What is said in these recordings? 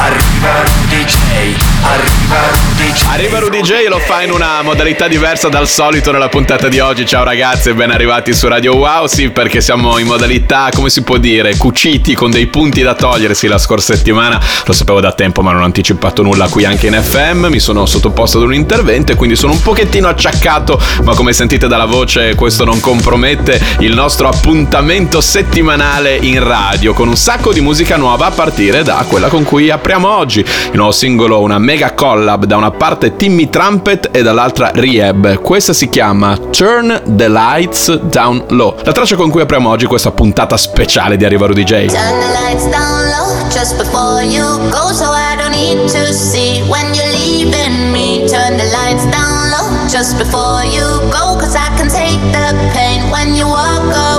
Arriva Rudy J. Arriva Rudy J. Arriva Rudy J e lo fa in una modalità diversa dal solito nella puntata di oggi. Ciao ragazzi ben arrivati su Radio Wow. Sì, perché siamo in modalità, come si può dire, cuciti con dei punti da togliere. Sì, la scorsa settimana lo sapevo da tempo, ma non ho anticipato nulla qui anche in FM. Mi sono sottoposto ad un intervento e quindi sono un pochettino acciaccato, ma come sentite dalla voce, questo non compromette il nostro appuntamento settimanale in radio con un sacco di musica nuova a partire da quella con cui apriamo oggi. Il nuovo singolo, una mega collab da una parte Timmy Trumpet e dall'altra Rehab. Questa si chiama Turn the Lights Down Low. La traccia con cui apriamo oggi questa puntata speciale di Arriva Rudy J. Turn the lights down low just before you go, so I don't need to see when you're leaving me. Turn the lights down low just before you go, cause I can take the pain when you walk away.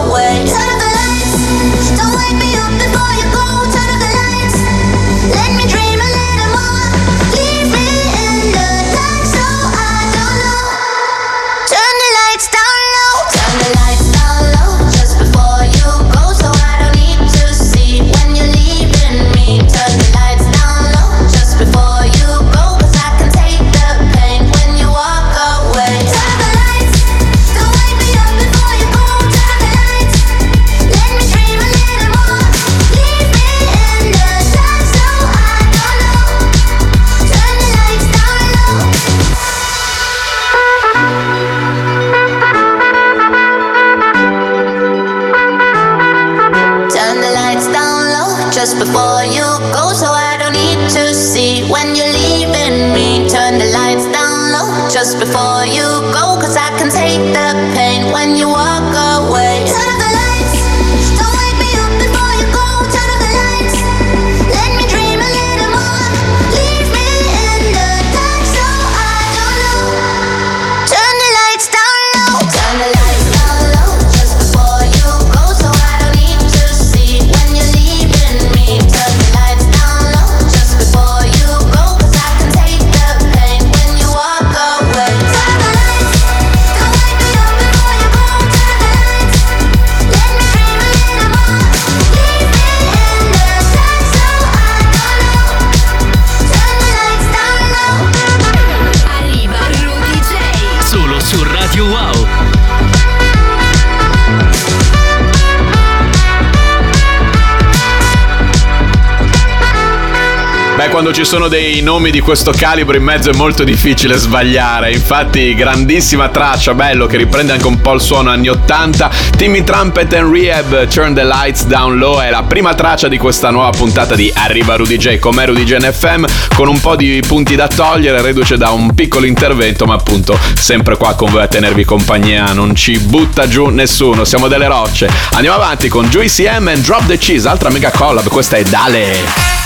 Beh, quando ci sono dei nomi di questo calibro in mezzo è molto difficile sbagliare. Infatti, grandissima traccia, bello, che riprende anche un po' il suono anni 80. Timmy Trumpet and Rehab, Turn the Lights Down Low, è la prima traccia di questa nuova puntata di Arriva Rudy J, come Rudy J NFM, con un po' di punti da togliere, reduce da un piccolo intervento, ma appunto sempre qua con voi a tenervi compagnia, non ci butta giù nessuno, siamo delle rocce. Andiamo avanti con Juicy M and Drop the Cheese, altra mega collab, questa è Dale.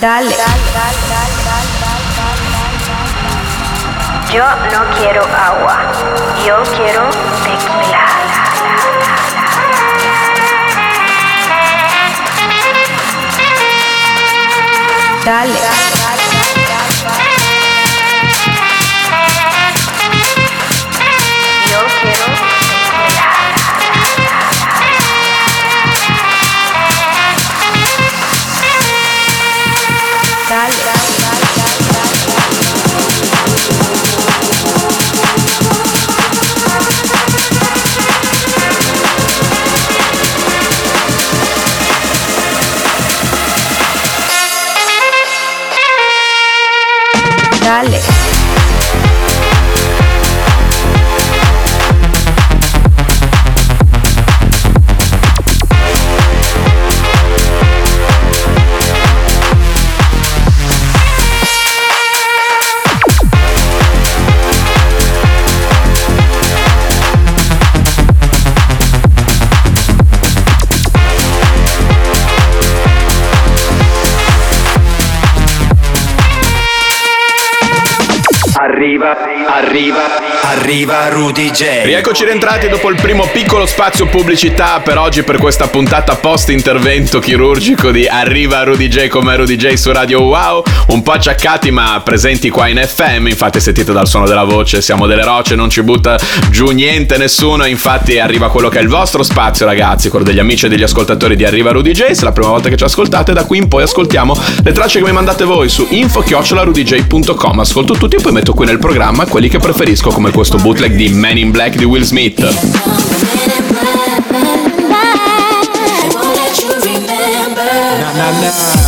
Dale. Yo no quiero agua, yo quiero tequila. Dale. Arriva, arriva, arriva Rudy J. Rieccoci rientrati dopo il primo piccolo spazio pubblicità per oggi per questa puntata post intervento chirurgico di Arriva Rudy J come Rudy J su Radio Wow, un po' acciaccati ma presenti qua in FM, infatti sentite dal suono della voce, siamo delle rocce, non ci butta giù niente nessuno, infatti arriva quello che è il vostro spazio ragazzi, quello degli amici e degli ascoltatori di Arriva Rudy J, se è la prima volta che ci ascoltate, da qui in poi ascoltiamo le tracce che mi mandate voi su info-rudyj.com, ascolto tutti e poi metto qui nel programma quelli che preferisco come questo bootleg di Man in Black di Will Smith.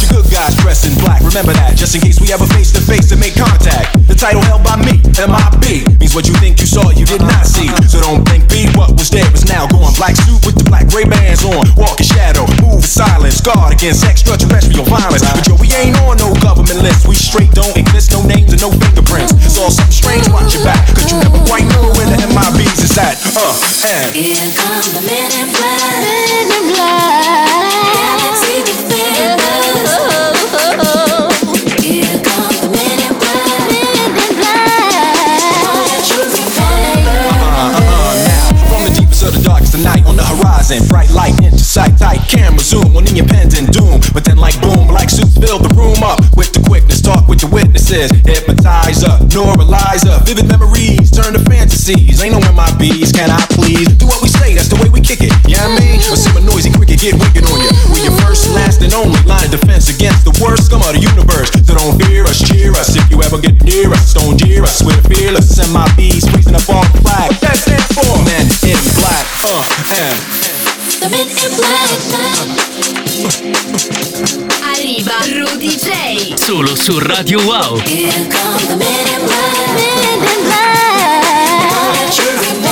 The good guys dressed in. Remember that, just in case we ever face to face and make contact. The title held by me, MIB, what you think you saw, you did not see. So don't blink, be what was there is now gone. Black suit with the black gray bands on. Walk in shadow, move silence. Guard against extraterrestrial violence. But yo, we ain't on no government list. We straight don't exist, no names and no fingerprints. It's all something strange, watch your back. Cause you never quite know where the MIBs is at. Uh, and. Here come the men in black. Men in black. Horizon, bright light into sight, tight camera zoom on the impending doom. But then, like boom, black suits fill the room up with the quickness. Talk with the witnesses, hypnotizer, neuralizer, vivid memories turn to fantasies. Ain't no MIBs, can I please do what we say? That's the way we kick it. Yeah, I mean, or see noisy cricket get wicked on you. We your first, last, and only line of defense against the worst scum of the universe. So don't fear us, cheer us if you ever get near us. Don't dear us, we're fearless. MIBs raising up all the flag. That stands for men in black. Uh, and. The men in black. Arriva Rudy J. Solo su Radio Wow. Here come the men in black. Men in black. Won't you remember?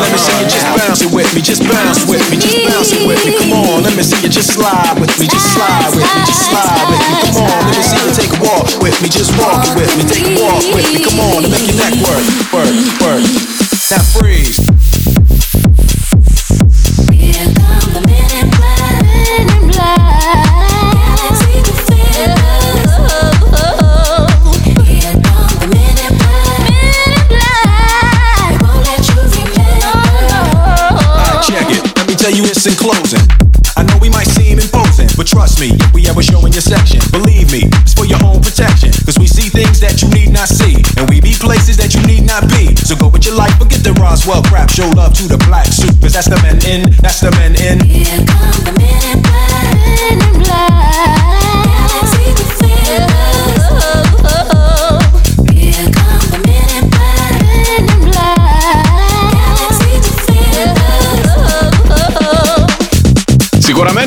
Let me see you just bounce it with me, just bounce with me, just bounce it with me. Come on, let me see you just slide with me, just slide with me, just slide with me. Come on, let me see you take a walk with me, just walk it with me, take a walk with me. Come on, and make your neck work, work, work. Now freeze. It's in closing. I know we might seem imposing, but trust me, we ever show in your section, believe me, it's for your own protection. Cause we see things that you need not see, and we be places that you need not be. So go with your life, forget the Roswell crap. Show love to the black suit, cause that's the men in, that's the men in.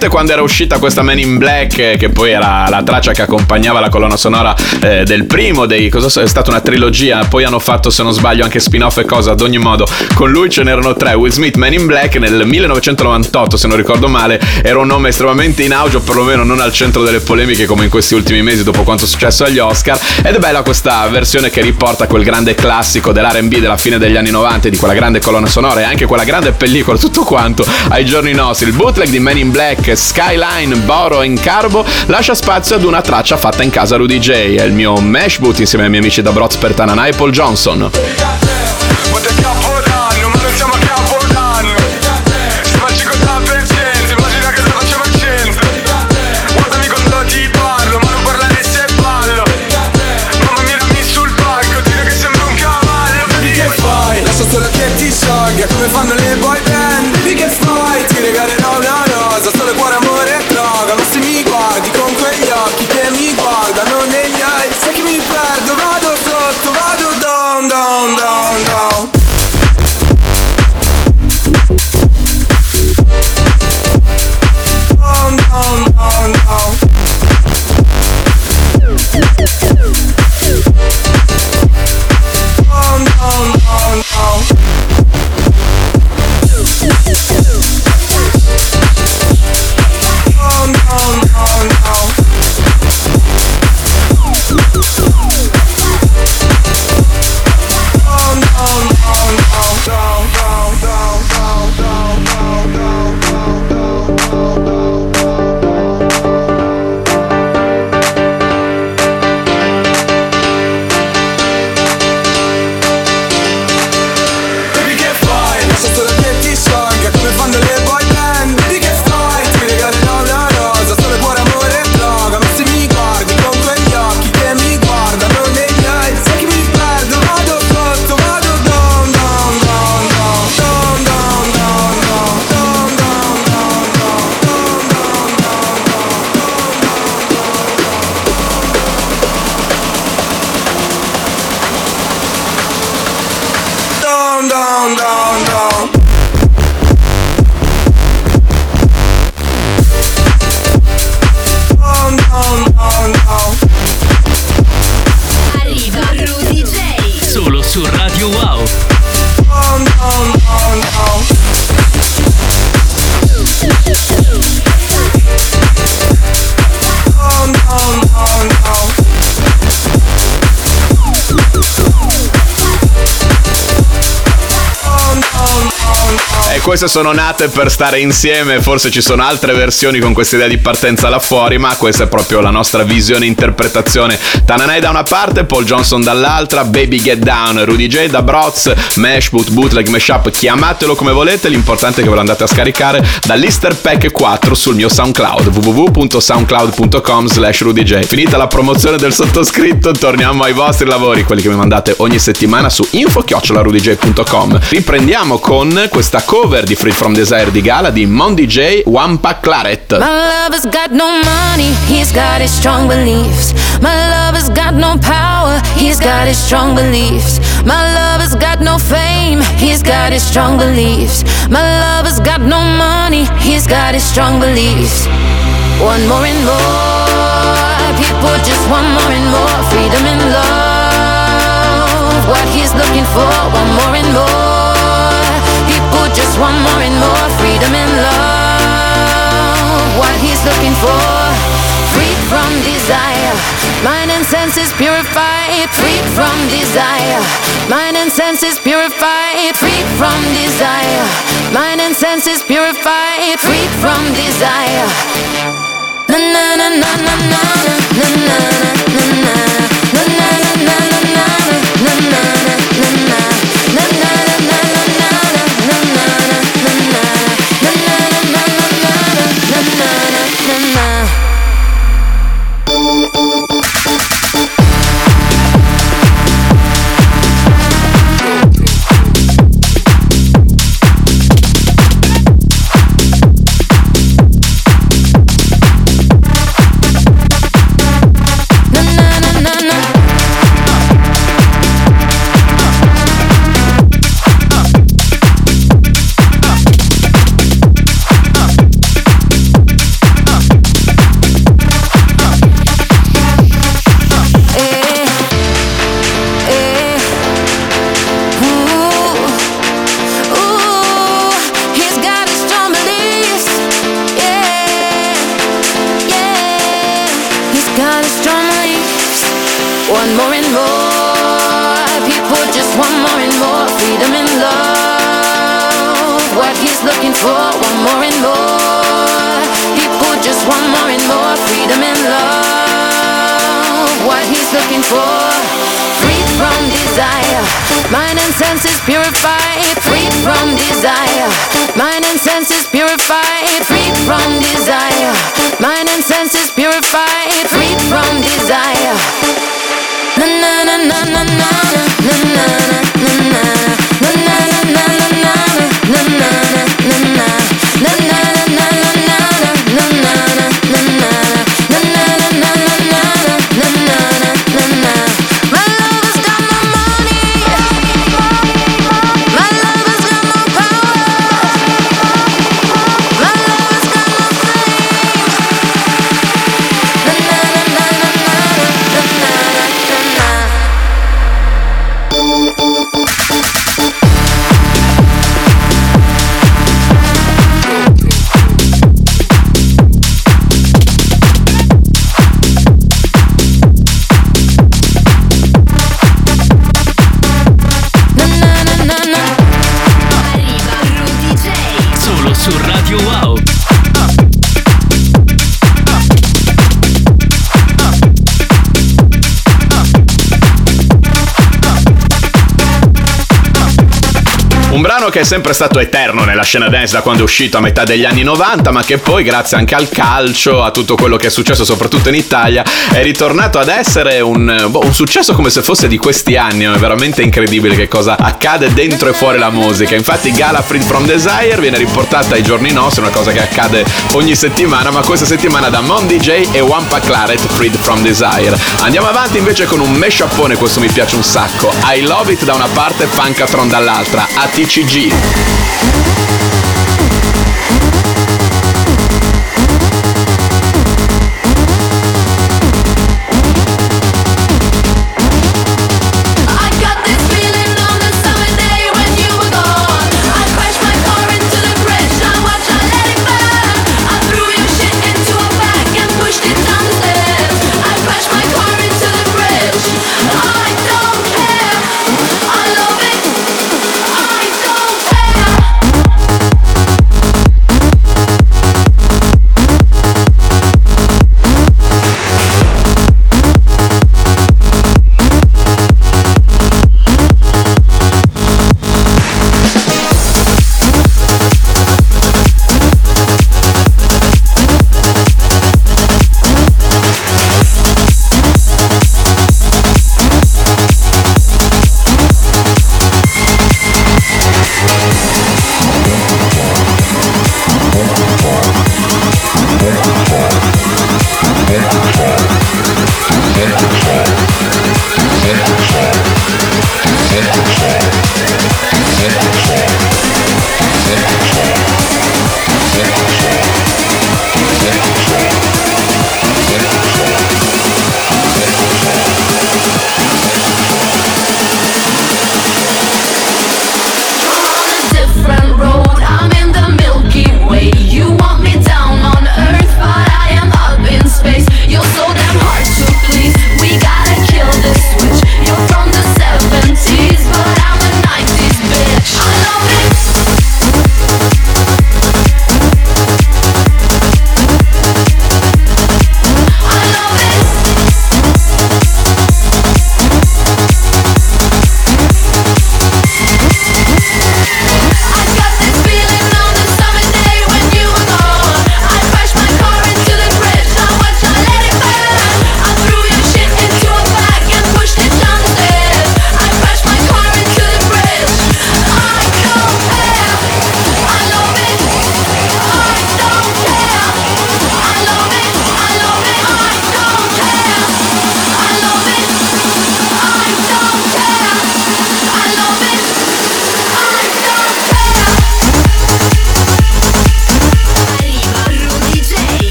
Sicuramente quando era uscita questa Man in Black, eh, che poi era la traccia che accompagnava la colonna sonora eh, del primo dei. Cosa è stata una trilogia, poi hanno fatto, se non sbaglio, anche spin-off e cosa. Ad ogni modo, con lui ce n'erano tre. Will Smith, Man in Black, nel 1998, se non ricordo male, era un nome estremamente in auge, o perlomeno non al centro delle polemiche come in questi ultimi mesi, dopo quanto è successo agli Oscar. Ed è bella questa versione che riporta quel grande classico dell'RB della fine degli anni 90, di quella grande colonna sonora e anche quella grande pellicola, tutto quanto ai giorni nostri. Il bootleg di Man in Black, Skyline, Boro in Carbo lascia spazio ad una traccia fatta in casa Rudy J. È il mio Mesh Boot insieme ai miei amici da Broz per Tanana e Paul Johnson. Queste sono nate per stare insieme, forse ci sono altre versioni con questa idea di partenza là fuori, ma questa è proprio la nostra visione e interpretazione. Tananai da una parte, Paul Johnson dall'altra, Baby Get Down, Rudy J da Broz, Mesh, Boot, Bootleg, Mashup, chiamatelo come volete, l'importante è che ve lo andate a scaricare dall'Easter Pack 4 sul mio SoundCloud, www.soundcloud.com slash RudyJ. Finita la promozione del sottoscritto, torniamo ai vostri lavori, quelli che mi mandate ogni settimana su info-rudj.com. Riprendiamo con questa cover di Free From Desire di Gala di Mondi J, Wampa Claret. My lover's got no money, he's got his strong beliefs. My lover's got no power, he's got his strong beliefs. My lover's got no fame, he's got his strong beliefs. My lover's got no money, he's got his strong beliefs. One more and more, people just want more and more freedom and love. What he's looking for, one more and more. Want more and more freedom and love. What he's looking for, freed from desire. Mind and senses purified, freed from desire. Mind and senses purified, freed from desire. Mind and senses purified, freed from desire. Na na na na na na na na na na na na na che è sempre stato eterno nella scena dance da quando è uscito a metà degli anni 90, ma che poi, grazie anche al calcio, a tutto quello che è successo soprattutto in Italia, è ritornato ad essere un, boh, un successo come se fosse di questi anni. È veramente incredibile che cosa accade dentro e fuori la musica. Infatti, Gala Freed from Desire viene riportata ai giorni nostri, una cosa che accade ogni settimana, ma questa settimana da Mon DJ e Wampa Claret Freed from Desire. Andiamo avanti invece con un mashupone, questo mi piace un sacco. I Love It da una parte, Funkatron dall'altra. ATCG. Música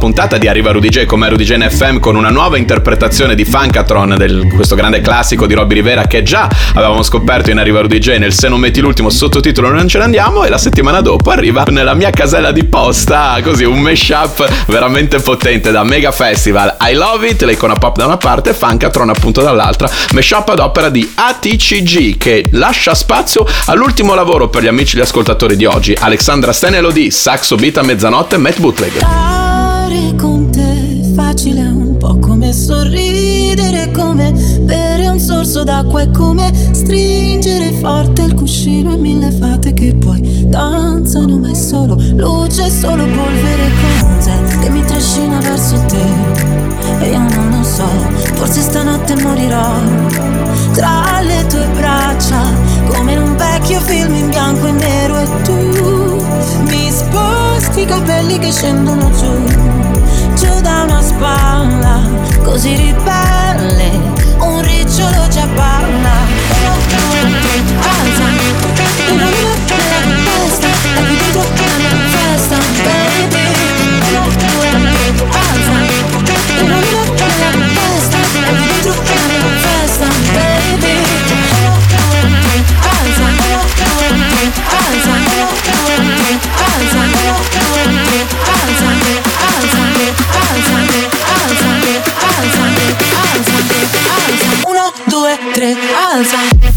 puntata di Arriva Rudy J come Rudy J FM con una nuova interpretazione di Funkatron, del, questo grande classico di Robby Rivera che già avevamo scoperto in Arriva Rudy J nel Se non metti l'ultimo sottotitolo non ce ne andiamo e la settimana dopo arriva nella mia casella di posta così un mashup veramente potente da Mega Festival I Love It, l'icona pop da una parte e Funkatron appunto dall'altra, mashup ad opera di ATCG che lascia spazio all'ultimo lavoro per gli amici e gli ascoltatori di oggi, Alexandra Stenelo di Saxo Beat a mezzanotte Matt Bootleg. Stare con te facile un po' come sorridere, come bere un sorso d'acqua è come stringere forte il cuscino e mille fate che poi danzano, ma è solo luce, è solo polvere cose che mi trascina verso te. E io non lo so, forse stanotte morirò tra le tue braccia, come in un vecchio film in bianco e nero e tu mi sposti i capelli che scendono giù, giù da una spalla, così ribelle, un ricciolo già parla. Alza, una notte due,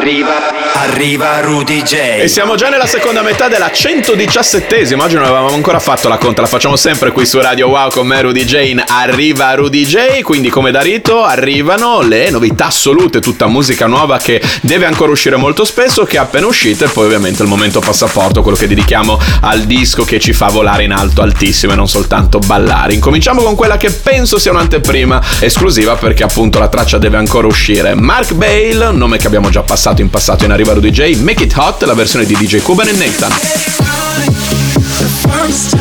arriva, arriva Rudy J. E siamo già nella seconda metà della 117esima. Oggi non avevamo ancora fatto la conta, la facciamo sempre qui su Radio Wow con me Rudy J. in Arriva Rudy J. Quindi, come da rito, arrivano le novità assolute, tutta musica nuova che deve ancora uscire molto spesso, che è appena uscita. E poi, ovviamente, il momento passaporto, quello che dedichiamo al disco che ci fa volare in alto altissimo e non soltanto ballare. Incominciamo con quella che penso sia un'anteprima esclusiva perché appunto la traccia deve ancora uscire. Mark Bale, nome che abbiamo già passato in passato in Arriva Rudy J. Make It Hot, la versione di DJ Cuban e Nathan. First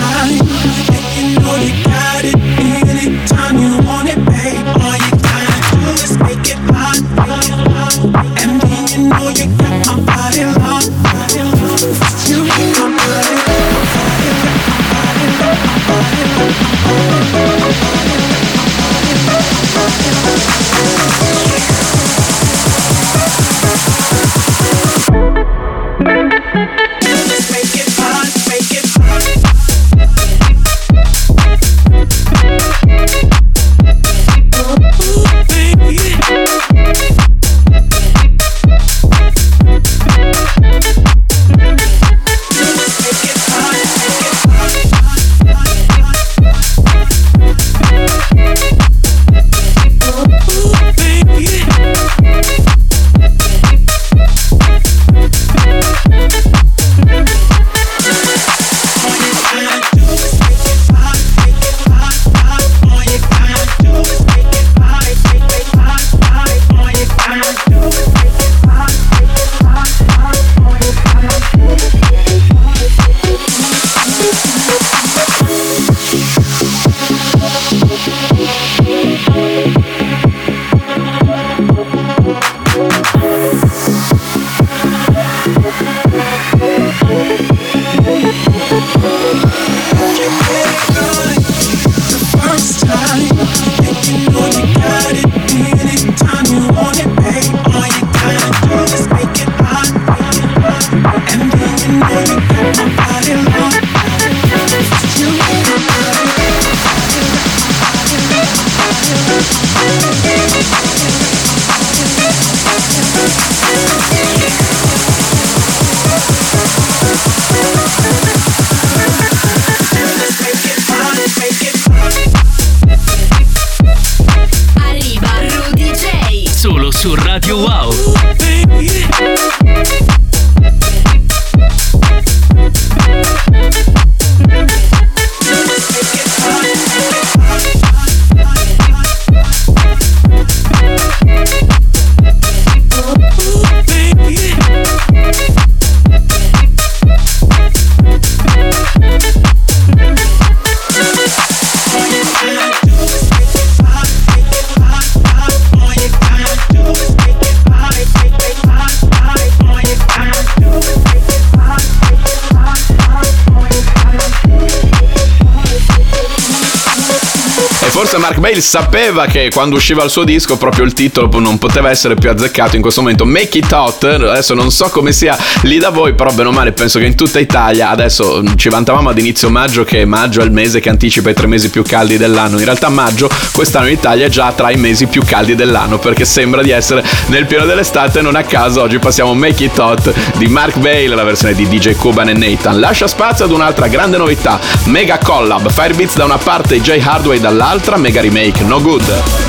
Bale sapeva che quando usciva il suo disco proprio il titolo non poteva essere più azzeccato in questo momento. Make It Hot, adesso non so come sia lì da voi, però bene o male penso che in tutta Italia, adesso mm, ci vantavamo ad inizio maggio che maggio è il mese che anticipa i tre mesi più caldi dell'anno. In realtà maggio quest'anno in Italia è già tra i mesi più caldi dell'anno perché sembra di essere nel pieno dell'estate, non a caso oggi passiamo Make It Hot di Mark Bale, la versione di DJ Cuban e Nathan. Lascia spazio ad un'altra grande novità, mega collab, Firebeats da una parte e Jay Hardway dall'altra, mega remake No Good.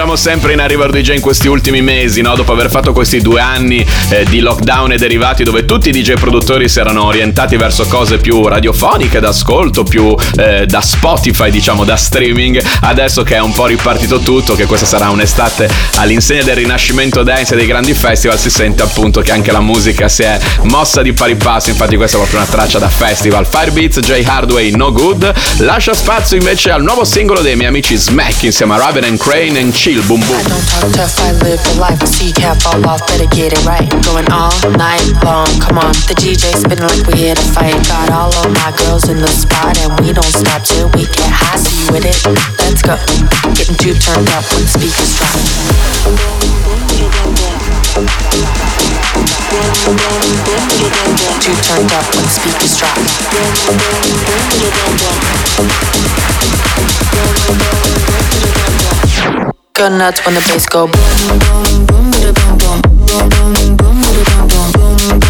Diciamo sempre in Arriva DJ in questi ultimi mesi, no? dopo aver fatto questi due anni eh, di lockdown e derivati dove tutti i DJ produttori si erano orientati verso cose più radiofoniche d'ascolto, più eh, da Spotify, diciamo da streaming, adesso che è un po' ripartito tutto, che questa sarà un'estate all'insegna del rinascimento dance e dei grandi festival, si sente appunto che anche la musica si è mossa di pari passo, infatti questa è proprio una traccia da festival. Firebeats, J Hardway, No Good, lascia spazio invece al nuovo singolo dei miei amici Smack insieme a Raven and Crane and chill, boom boom. I don't talk tough, I live the life. See, can't fall off, better get it right. Going all night long, come on. The DJ spinning like we here to fight. Got all of my girls in the spot, and we don't stop till we get high. See you with it, let's go. Getting too turned up when the speakers drop. Too turned up when the speakers drop. Go nuts when the bass go boom, boom, boom, boom, boom, boom, boom, boom, boom, boom, boom, boom.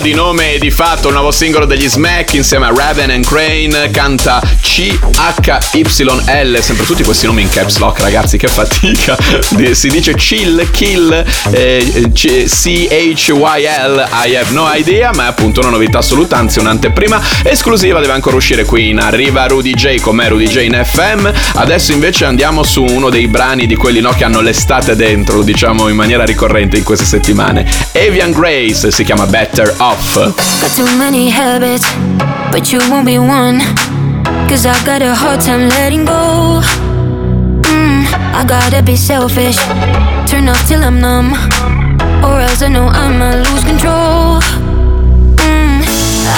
di nome e di fatto il nuovo singolo degli Smack insieme a Raven and Crane, canta CHYL, sempre tutti questi nomi in caps lock ragazzi, che fatica, si dice chill, kill, eh, C-H-Y-L, I have no idea, ma è appunto una novità assoluta, anzi un'anteprima esclusiva, deve ancora uscire qui in Arriva Rudy J come Rudy J in FM, adesso invece andiamo su uno dei brani di quelli no, che hanno l'estate dentro, diciamo in maniera ricorrente in queste settimane, Avian Grace si chiama Better Off. Got too many habits, but you won't be one. Cause I got a hard time letting go. Mm, I gotta be selfish, turn off till I'm numb. Or else I know I'ma lose control. Mm,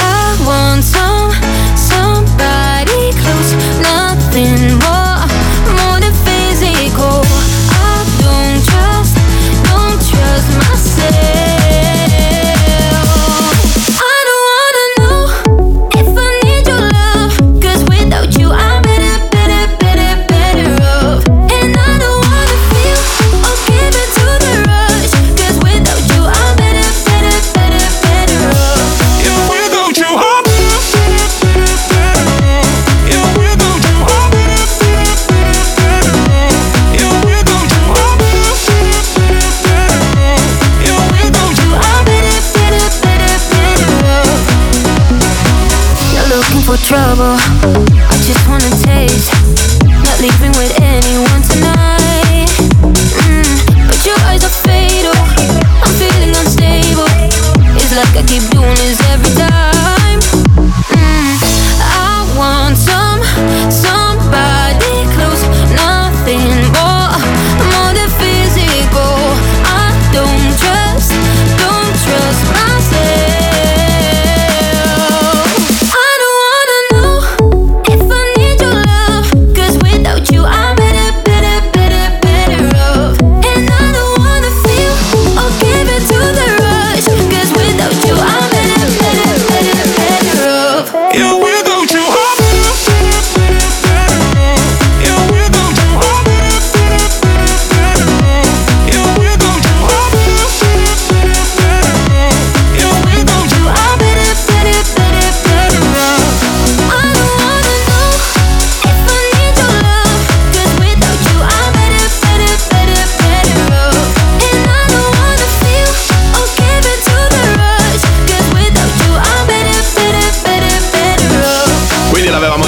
I want some,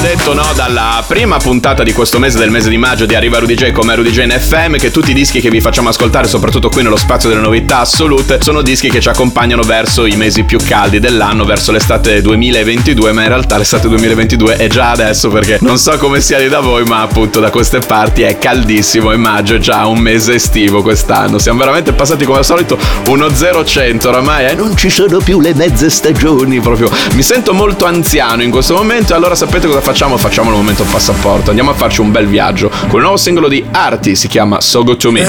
de detto no dalla prima puntata di questo mese del mese di maggio di Arriva Rudy J come Rudy J in FM che tutti i dischi che vi facciamo ascoltare soprattutto qui nello spazio delle novità assolute sono dischi che ci accompagnano verso i mesi più caldi dell'anno verso l'estate 2022 ma in realtà l'estate 2022 è già adesso perché non so come sia lì da voi ma appunto da queste parti è caldissimo e maggio è già un mese estivo quest'anno siamo veramente passati come al solito uno 0-100 oramai eh? non ci sono più le mezze stagioni proprio mi sento molto anziano in questo momento e allora sapete cosa facciamo? Facciamo il momento passaporto. Andiamo a farci un bel viaggio con il nuovo singolo di Arti si chiama So Good To Me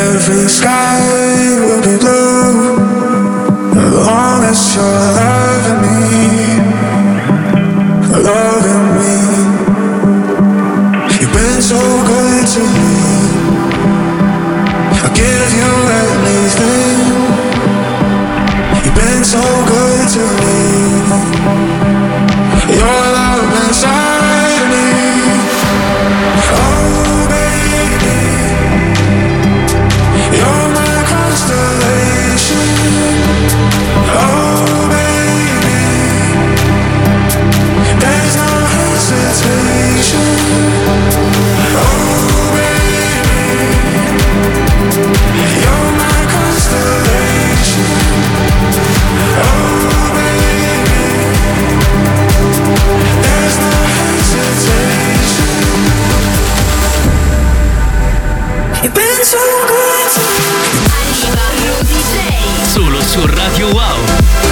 Solo su Radio Wow.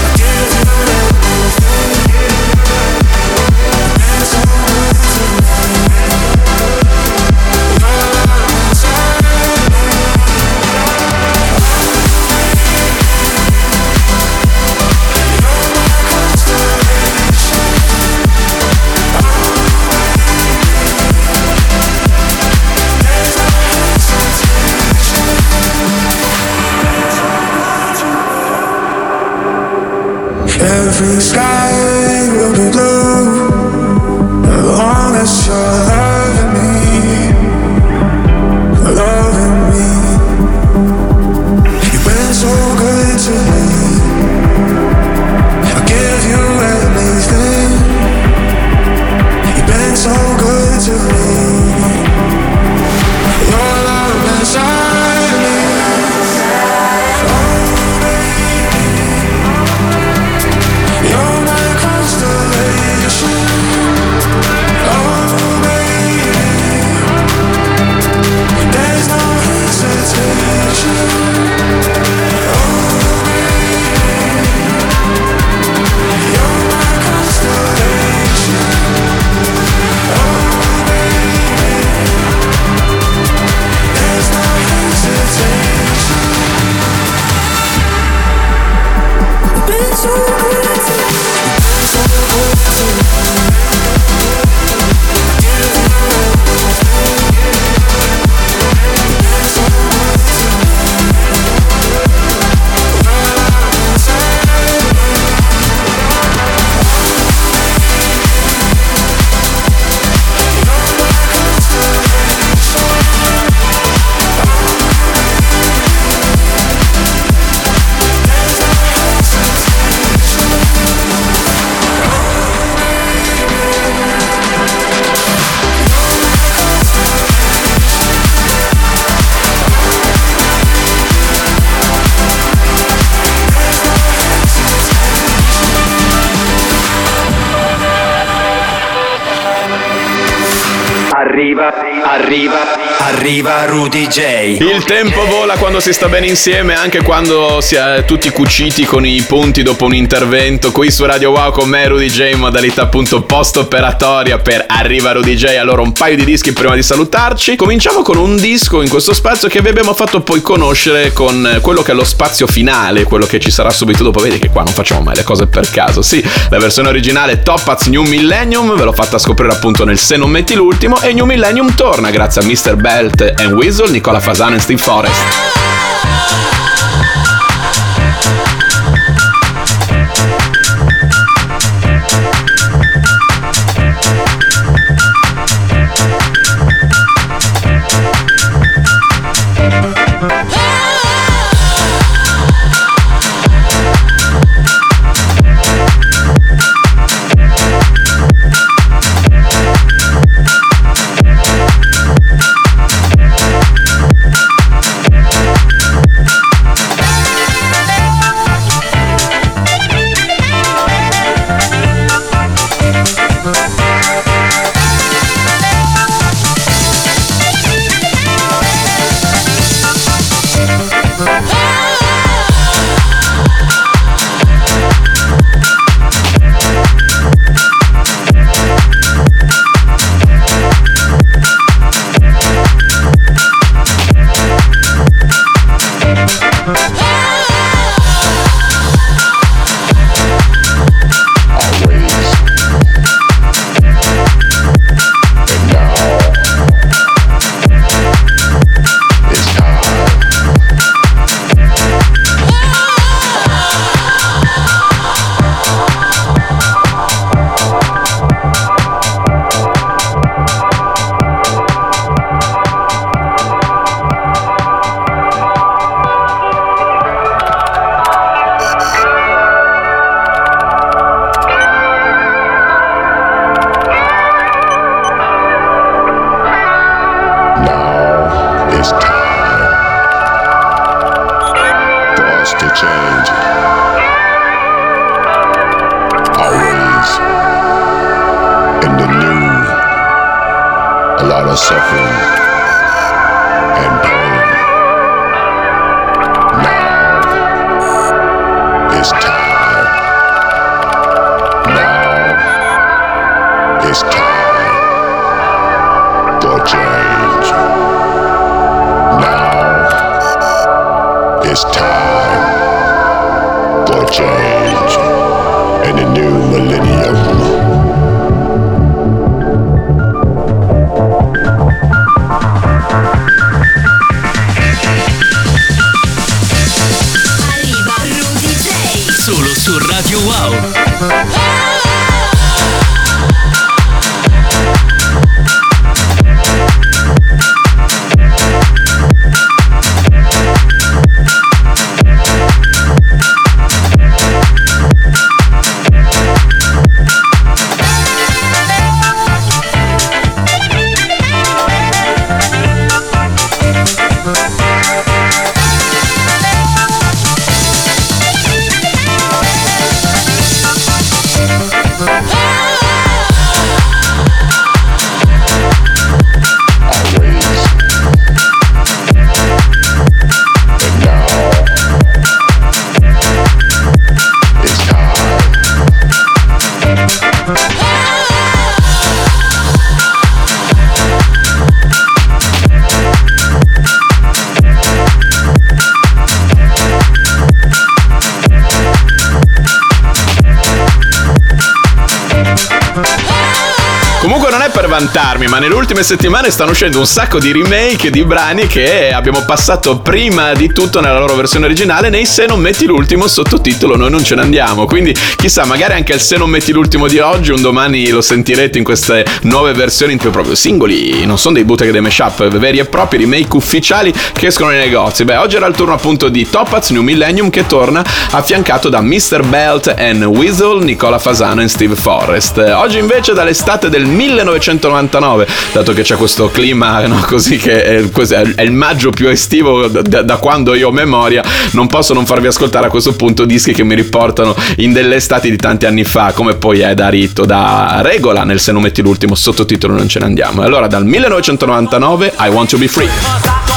blue sky. Arriva, arriva Rudy J. Il tempo vola quando si sta bene insieme, anche quando si è tutti cuciti con i punti dopo un intervento. Qui su Radio Wow con me Rudy J in modalità appunto post operatoria per Arriva Rudy J. Allora un paio di dischi prima di salutarci. Cominciamo con un disco in questo spazio che vi abbiamo fatto poi conoscere con quello che è lo spazio finale, quello che ci sarà subito dopo. Vedi che qua non facciamo mai le cose per caso. Sì, la versione originale Topaz New Millennium ve l'ho fatta scoprire appunto nel Se non metti l'ultimo e New Millennium torna grazie a Mr. Belt and Weasel, Nicola Fasano e Steve Forrest. Vantarmi, ma nelle ultime settimane stanno uscendo un sacco di remake di brani che abbiamo passato prima di tutto nella loro versione originale. Nei Se non metti l'ultimo sottotitolo, noi non ce ne andiamo. Quindi, chissà, magari anche il Se non metti l'ultimo di oggi, un domani lo sentirete in queste nuove versioni, proprio singoli, non sono dei bootleg dei mashup, veri e propri remake ufficiali che escono nei negozi. Beh, oggi era il turno appunto di Topaz New Millennium che torna affiancato da Mr. Belt and Weasel, Nicola Fasano e Steve Forrest. Oggi invece dall'estate del 1999, dato che c'è questo clima no, così che è, è, il maggio più estivo da, da, quando io ho memoria, non posso non farvi ascoltare a questo punto dischi che mi riportano in delle estati di tanti anni fa, come poi è da rito, da regola nel se non metti l'ultimo sottotitolo non ce ne andiamo. Allora dal 1999 I Want to Be Free.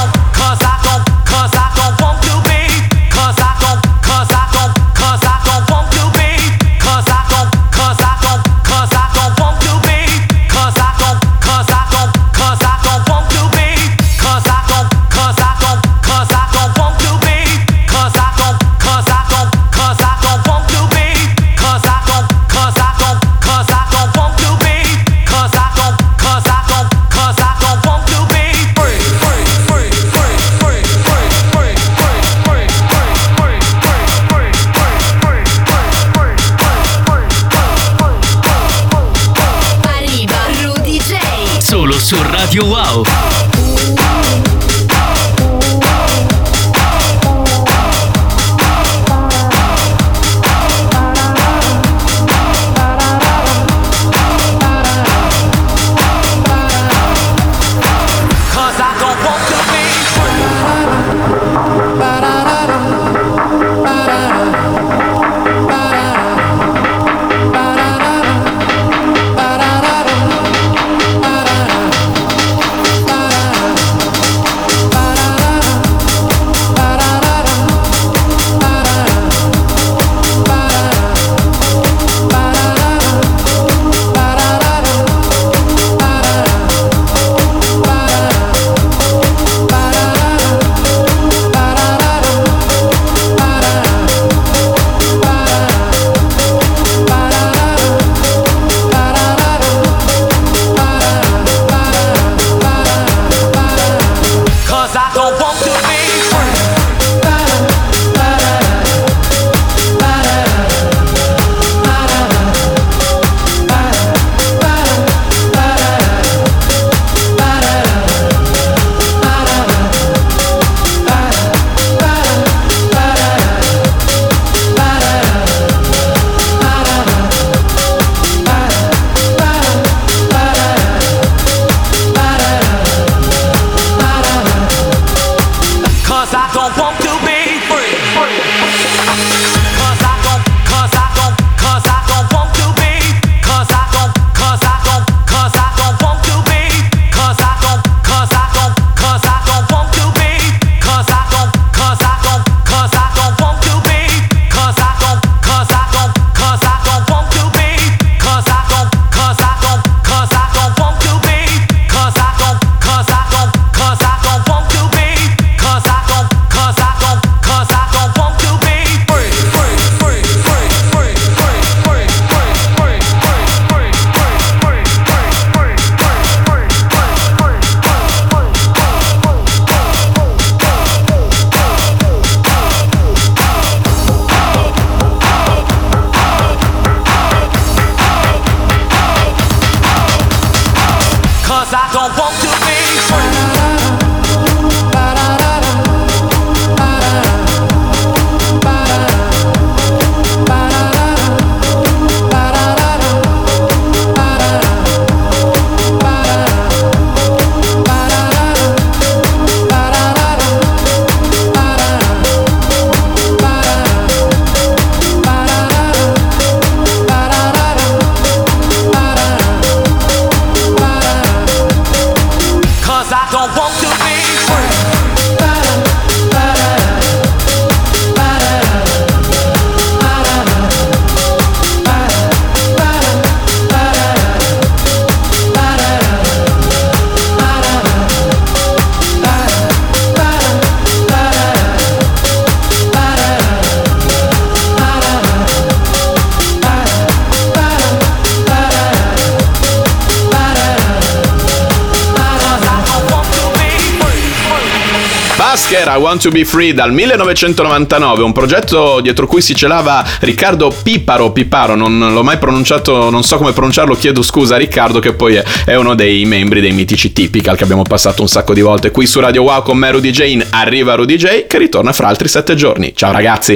I Want to Be Free dal 1999, un progetto dietro cui si celava Riccardo Piparo, Piparo, non l'ho mai pronunciato, non so come pronunciarlo, chiedo scusa a Riccardo che poi è, uno dei membri dei mitici Typical che abbiamo passato un sacco di volte qui su Radio Wow con me Rudy J in Arriva Rudy J che ritorna fra altri sette giorni. Ciao ragazzi!